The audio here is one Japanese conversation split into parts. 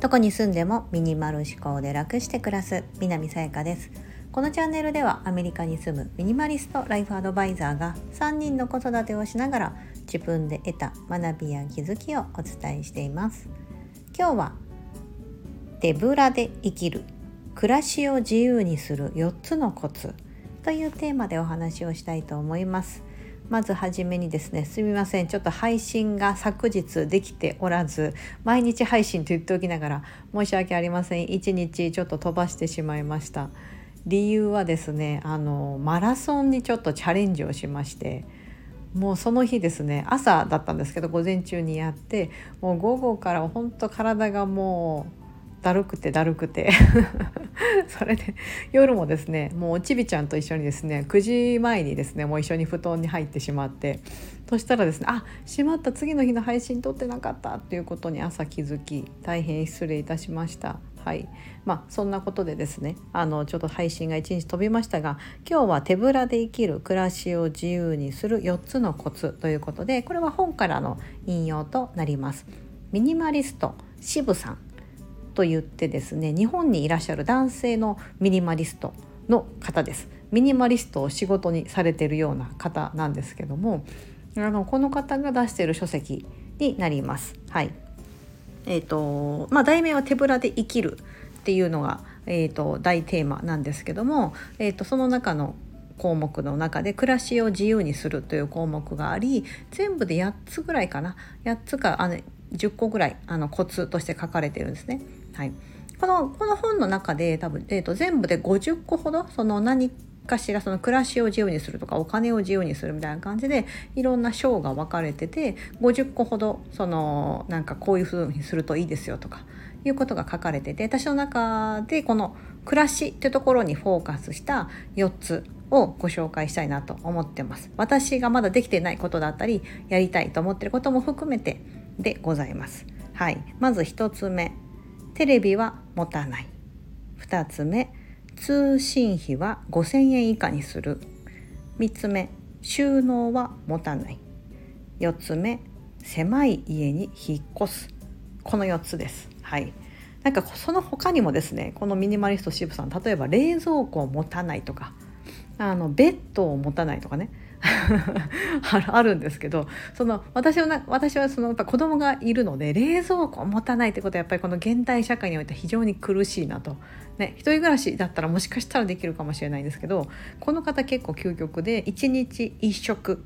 どこに住んでもミニマル思考で楽して暮らす南さやかです。このチャンネルではアメリカに住むミニマリストライフアドバイザーが3人の子育てをしながら自分で得た学びや気づきをお伝えしています。今日は手ぶらで生きる。暮らしを自由にする4つのコツというテーマでお話をしたいと思います。まずはじめにですねすみませんちょっと配信が昨日できておらず毎日配信と言っておきながら申し訳ありません1日ちょっと飛ばしてしまいました。理由はですねあのマラソンにちょっとチャレンジをしましてもうその日ですね朝だったんですけど午前中にやってもう午後から本当体がもうだるくてだるくて。それで夜もですねもうちびちゃんと一緒にですね9時前にですねもう一緒に布団に入ってしまって。そしたらですねあしまった次の日の配信撮ってなかった。っていうことに朝気づき大変失礼いたしました。はい。まあ、そんなことでですねあのちょっと配信が1日飛びましたが今日は手ぶらで生きる暮らしを自由にする4つのコツということでこれは本からの引用となります。ミニマリスト渋さん。と言ってですね日本にいらっしゃる男性のミニマリストの方です。ミニマリストを仕事にされてるような方なんですけどもあのこの方が出している書籍になります。はい。えーとまあ、題名は「手ぶらで生きる」っていうのが、えーと、大テーマなんですけども、えーとその中の項目の中で暮らしを自由にするという項目があり全部で8つぐらいかな。8つかあの10個ぐらいあのコツとして書かれてるんですね。はい、このこの本の中で多分、えーと、全部で50個ほどその何かしらその暮らしを自由にするとかお金を自由にするみたいな感じでいろんな章が分かれてて50個ほどそのなんかこういうふうにするといいですよとかいうことが書かれてて私の中でこの暮らしっていうところにフォーカスした4つをご紹介したいなと思ってます。私がまだできてないことだったりやりたいと思ってることも含めてでございます。はい、まず1つ目。テレビは持たない。2つ目。通信費は5,000円以下にする。3つ目。収納は持たない。4つ目。狭い家に引っ越す。この4つです。はい。なんかその他にもですねこのミニマリスト渋さん例えば冷蔵庫を持たないとかあのベッドを持たないとかね。あるんですけどその私は私はそのやっぱ子供がいるので冷蔵庫を持たないってことはやっぱりこの現代社会において非常に苦しいなと。ね、一人暮らしだったらもしかしたらできるかもしれないんですけどこの方結構究極で1日1食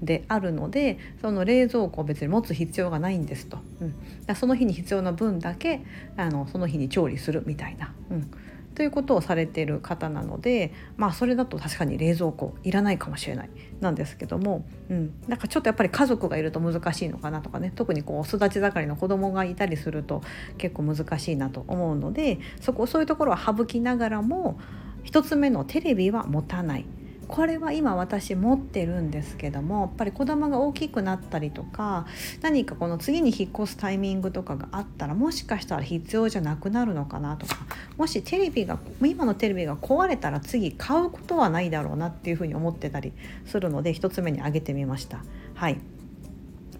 であるのでその冷蔵庫を別に持つ必要がないんですと、うん、その日に必要な分だけあのその日に調理するみたいな、うん、ということをされている方なのでまあそれだと確かに冷蔵庫いらないかもしれないなんですけども、うん、なんかちょっとやっぱり家族がいると難しいのかなとかね特にこう育ち盛りの子供がいたりすると結構難しいなと思うのでそこそういうところは省きながらも1つ目のテレビは持たない。これは今私持ってるんですけどもやっぱり子供が大きくなったりとか何かこの次に引っ越すタイミングとかがあったらもしかしたら必要じゃなくなるのかなとかもしテレビが今のテレビが壊れたら次買うことはないだろうなっていうふうに思ってたりするので1つ目に挙げてみました。はい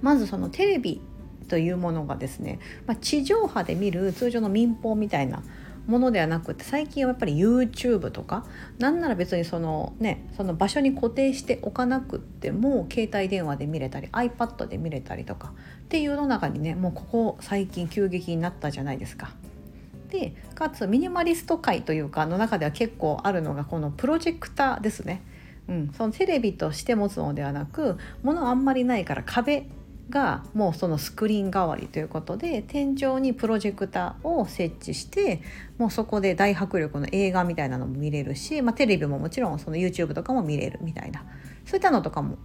まずそのテレビというものがですね、まあ、地上波で見る通常の民放みたいなものではなくて最近はやっぱり YouTube とかなんなら別にそのねその場所に固定しておかなくっても携帯電話で見れたり iPad で見れたりとかっていうの中にねもうここ最近急激になったじゃないですか。でかつミニマリスト界というかの中では結構あるのがこのプロジェクターですね。うん、そのテレビとして持つのではなく物あんまりないから壁がもうそのスクリーン代わりということで天井にプロジェクターを設置してもうそこで大迫力の映画みたいなのも見れるし、まあ、テレビももちろんその YouTube とかも見れるみたいなそういったのとかも、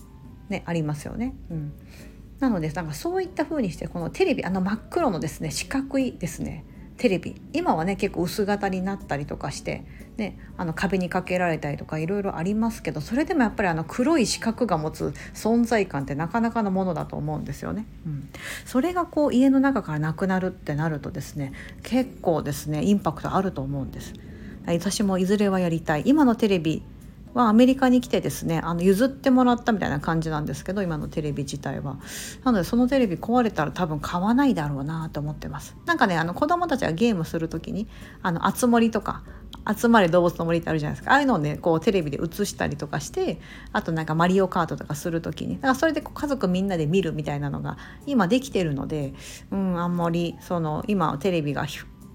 ね、ありますよね。うん、なのでなんかそういった風にしてこのテレビあの真っ黒のですね四角いですねテレビ今はね結構薄型になったりとかして、ね、あの壁にかけられたりとかいろいろありますけどそれでもやっぱりあの黒い四角が持つ存在感ってなかなかのものだと思うんですよね。うん、それがこう家の中からなくなるってなるとですね結構ですねインパクトあると思うんです。私もいずれはやりたい今のテレビはアメリカに来てですねあの譲ってもらったみたいな感じなんですけど今のテレビ自体は。なのでそのテレビ壊れたら多分買わないだろうなと思ってます。なんかねあの子供たちがゲームする時にあの熱盛とか集まれ動物の森ってあるじゃないですか。ああいうのをねこうテレビで映したりとかしてあとなんかマリオカートとかする時に。だからそれで家族みんなで見るみたいなのが今できてるので、うん、あんまりその今テレビが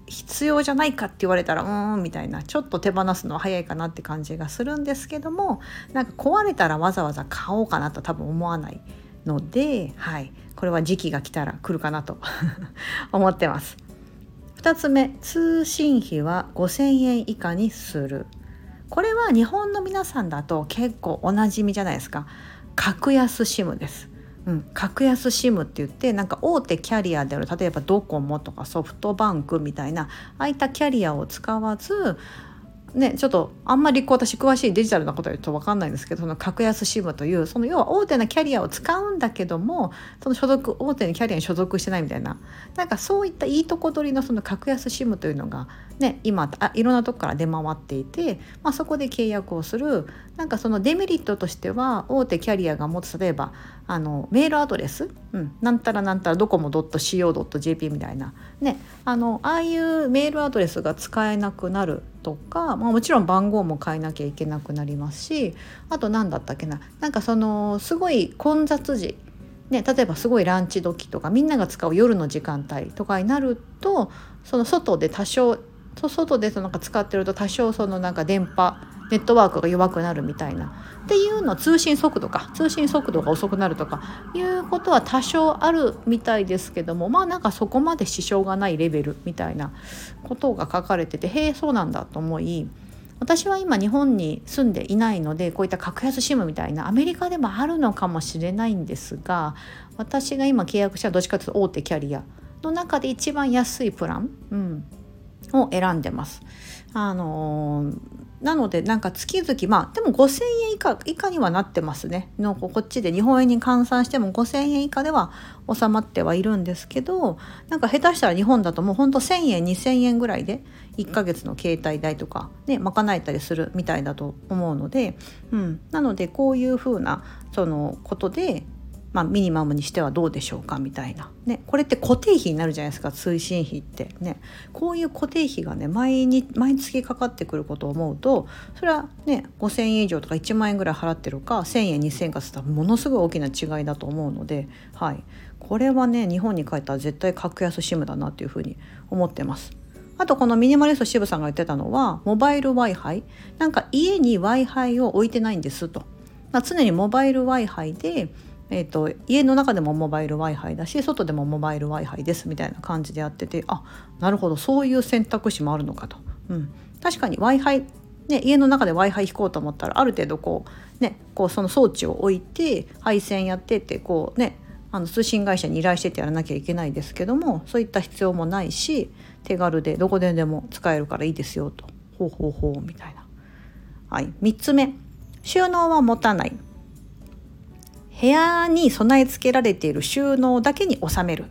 必要じゃないかって言われたらうーんみたいなちょっと手放すのは早いかなって感じがするんですけどもなんか壊れたらわざわざ買おうかなと多分思わないので、はい、これは時期が来たら来るかなと 思ってます。2つ目通信費は5000円以下にする。これは日本の皆さんだと結構おなじみじゃないですか。格安 SIM です。うん、格安 SIM って言ってなんか大手キャリアである例えばドコモとかソフトバンクみたいなああいったキャリアを使わずね、ちょっとあんまりこう私詳しいデジタルなこと言うと分かんないんですけどその格安 SIM というその要は大手なキャリアを使うんだけどもその所属大手のキャリアに所属してないみたいななんかそういったいいとこ取りのその格安 SIM というのが、ね、今あいろんなとこから出回っていて、まあ、そこで契約をするなんかそのデメリットとしては大手キャリアが持つ例えばあのメールアドレス、うん、なんたらなんたらドコモ .co.jp みたいな、ね、あのああいうメールアドレスが使えなくなるとか、まあ、もちろん番号も変えなきゃいけなくなりますしあと何だったっけな。なんかそのすごい混雑時。ね、例えばすごいランチ時とかみんなが使う夜の時間帯とかになるとその外で多少外でそのなんか使ってると多少そのなんか電波ネットワークが弱くなるみたいな。っていうの通信速度か。通信速度が遅くなるとか。いうことは多少あるみたいですけども。まあなんかそこまで支障がないレベルみたいなことが書かれてて。へえそうなんだと思い私は今日本に住んでいないのでこういった格安 SIM みたいなアメリカでもあるのかもしれないんですが私が今契約したどっちかというと大手キャリアの中で一番安いプラン、うん、を選んでます。あのーなのでなんか月々まあでも5,000円以下以下にはなってますね。のこっちで日本円に換算しても5,000円以下では収まってはいるんですけどなんか下手したら日本だともうほんと1,000円2,000円ぐらいで1ヶ月の携帯代とかね賄えたりするみたいだと思うので、うん、なのでこういうふうなそのことでまあ、ミニマムにしてはどうでしょうかみたいな、ね、これって固定費になるじゃないですか通信費って。ねこういう固定費がね毎日毎月かかってくることを思うとそれはね5,000円以上とか1万円ぐらい払ってるか1,000円2,000円かっつったらものすごい大きな違いだと思うので、はい、これはね日本に帰ったら絶対格安 SIM だなっていうふうに思ってます。あとこのミニマリスト渋さんが言ってたのはモバイル Wi-Fi なんか家に Wi-Fi を置いてないんですと、まあ、常にモバイル Wi-Fi でえーと、家の中でもモバイル w i f i だし外でもモバイル w i f i ですみたいな感じでやっててあなるほどそういう選択肢もあるのかと。うん、確かに w i f i ね、家の中で w i f i 引こうと思ったらある程度こう、ね、こうその装置を置いて配線やってってこうねあの通信会社に依頼しててやらなきゃいけないですけどもそういった必要もないし手軽でどこででも使えるからいいですよと。ほうほうほうみたいな。はい、3つ目。収納は持たない。部屋に備え付けられている収納だけに収める。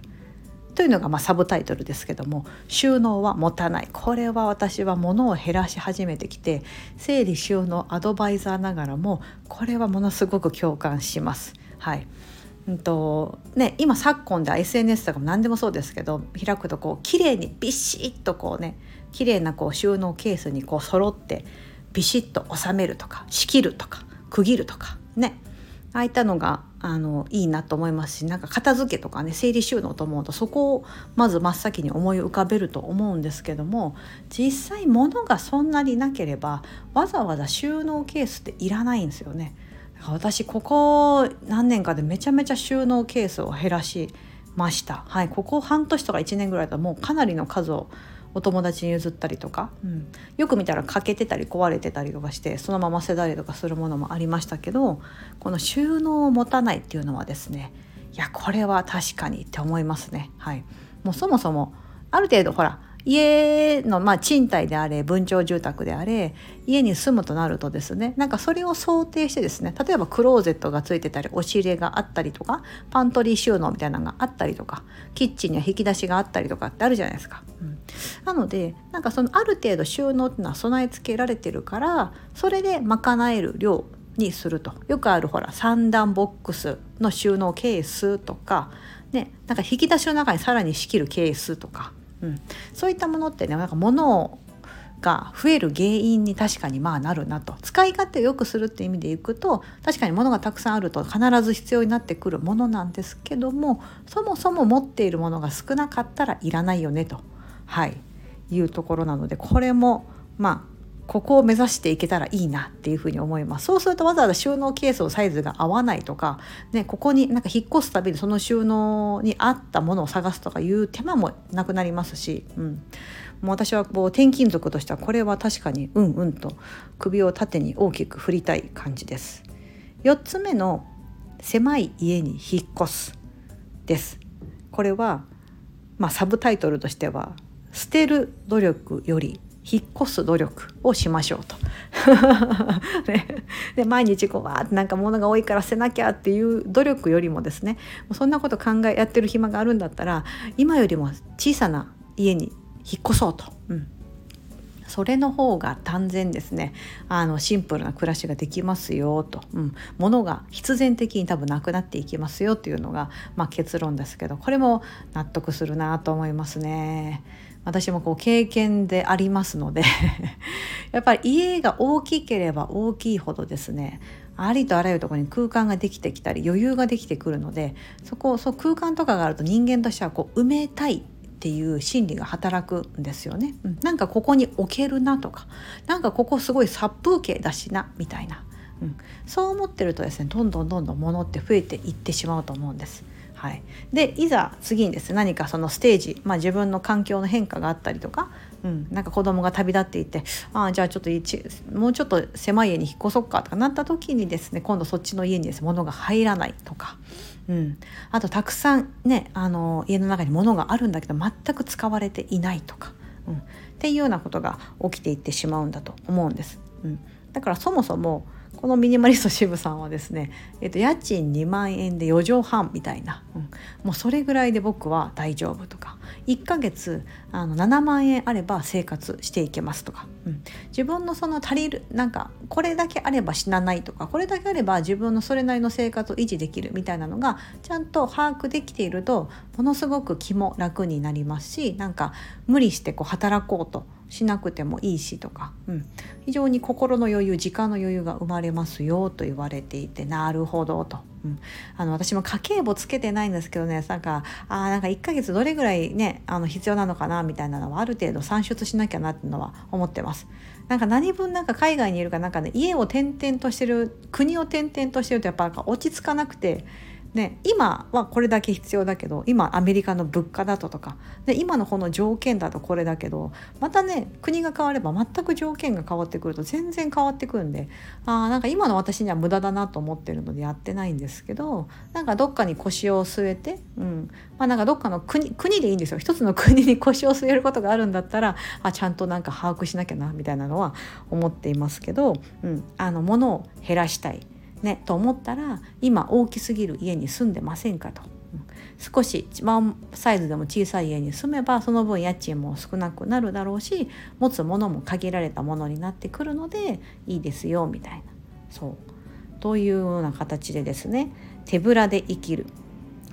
というのがまサブタイトルですけども収納は持たない。これは私は物を減らし始めてきて整理収納アドバイザーながらもこれはものすごく共感します。はい。うんとね、今昨今では SNS とかも何でもそうですけど開くとこう綺麗にビシッとこうね綺麗なこう収納ケースにこう揃ってビシッと収めるとか仕切るとか区切るとかね。ああいったのがあのいいなと思いますしなんか片付けとかね整理収納と思うとそこをまず真っ先に思い浮かべると思うんですけども実際物がそんなになければわざわざ収納ケースっていらないんですよね。私ここ何年かでめちゃめちゃ収納ケースを減らしました。はい、ここ半年とか1年ぐらいだともうかなりの数をお友達に譲ったりとか、うん、よく見たら欠けてたり壊れてたりとかしてそのまま捨てたりとかするものもありましたけどこの収納を持たないっていうのはですねいやこれは確かにって思いますね。はい、もうそもそもある程度ほら家の、まあ、賃貸であれ分譲住宅であれ家に住むとなるとですねなんかそれを想定してですね例えばクローゼットがついてたり押し入れがあったりとかパントリー収納みたいなのがあったりとかキッチンには引き出しがあったりとかってあるじゃないですか。うん、なのでなんかそのある程度収納っていうのは備え付けられてるからそれで賄える量にすると。よくあるほら三段ボックスの収納ケースとか、ね、なんか引き出しの中にさらに仕切るケースとか、うん、そういったものってねなんか物が増える原因に確かにまあなるなと。使い勝手を良くするって意味でいくと確かに物がたくさんあると必ず必要になってくるものなんですけどもそもそも持っているものが少なかったらいらないよねと、はい、いうところなのでこれもまあここを目指していけたらいいなっていうふうに思います。そうするとわざわざ収納ケースのサイズが合わないとか、ね、ここになんか引っ越すたびにその収納に合ったものを探すとかいう手間もなくなりますし、うん、もう私はこう転勤族としてはこれは確かにうんうんと首を縦に大きく振りたい感じです。4つ目の狭い家に引っ越すです。これは、まあ、サブタイトルとしては捨てる努力より引っ越す努力をしましょうと。ね、で毎日こうわーってなんか物が多いから捨てなきゃっていう努力よりもですねそんなこと考えやってる暇があるんだったら今よりも小さな家に引っ越そうと。うんそれの方が断然ですね。あのシンプルな暮らしができますよと、うん、物が必然的に多分なくなっていきますよっていうのが、まあ、結論ですけどこれも納得するなと思いますね。私もこう経験でありますので やっぱり家が大きければ大きいほどですねありとあらゆるところに空間ができてきたり余裕ができてくるのでそこそう空間とかがあると人間としてはこう埋めたいっていう心理が働くんですよね、うん、なんかここに置けるなとかなんかここすごい殺風景だしなみたいな、うん、そう思ってるとですねどんどんどんどん物って増えていってしまうと思うんです。はい、でいざ次にですね何かそのステージ、まあ、自分の環境の変化があったりとか、うん、なんか子供が旅立っていてああじゃあちょっともうちょっと狭い家に引っ越そっかとかなった時にですね今度そっちの家にですね物が入らないとか、うん、あとたくさんねあの家の中に物があるんだけど全く使われていないとか、うん、っていうようなことが起きていってしまうんだと思うんです。うん、だからそもそもこのミニマリスト渋さんはですね、えっと、家賃2万円で4畳半みたいな、うん、もうそれぐらいで僕は大丈夫とか。1ヶ月あの7万円あれば生活していけますとか、うん、自分のその足りるなんかこれだけあれば死なないとか。これだけあれば自分のそれなりの生活を維持できるみたいなのがちゃんと把握できているとものすごく気も楽になりますしなんか無理してこう働こうとしなくてもいいしとか、うん、非常に心の余裕時間の余裕が生まれますよと言われていてなるほどと、うん、あの私も家計簿つけてないんですけどねなんかあなんか1ヶ月どれぐらいねあの必要なのかなみたいなのはある程度算出しなきゃなっていうのは思ってます。なんか何分なんか海外にいるかなんかね家を転々としてる国を転々としてるとやっぱ落ち着かなくてね、今はこれだけ必要だけど今アメリカの物価だととかで今のこの条件だとこれだけどまたね国が変われば全く条件が変わってくると全然変わってくるんであなんか今の私には無駄だなと思ってるのでやってないんですけどなんかどっかに腰を据えて、うん。まあ、なんかどっかの国国でいいんですよ。一つの国に腰を据えることがあるんだったらあちゃんとなんか把握しなきゃなみたいなのは思っていますけど、うん、あの物を減らしたい。ね、と思ったら今大きすぎる家に住んでませんかと。少し一番サイズでも小さい家に住めばその分家賃も少なくなるだろうし持つものも限られたものになってくるのでいいですよみたいな。そう。というような形でですね手ぶらで生きる。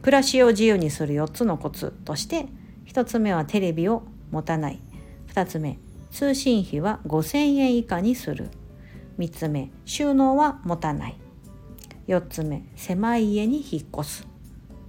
暮らしを自由にする4つのコツとして1つ目はテレビを持たない。2つ目通信費は5,000円以下にする。3つ目収納は持たない。4つ目狭い家に引っ越す。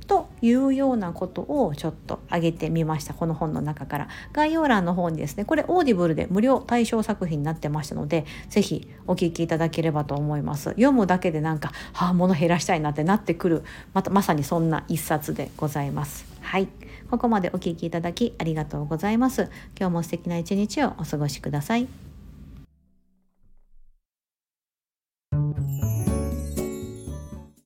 というようなことをちょっと挙げてみましたこの本の中から。概要欄の方にですねこれ Audible で無料対象作品になってましたので是非お聴きいただければと思います。読むだけでなんかはあ物減らしたいなってなってくるまたまさにそんな一冊でございます。はい。ここまでお聴きいただきありがとうございます。今日も素敵な一日をお過ごしください。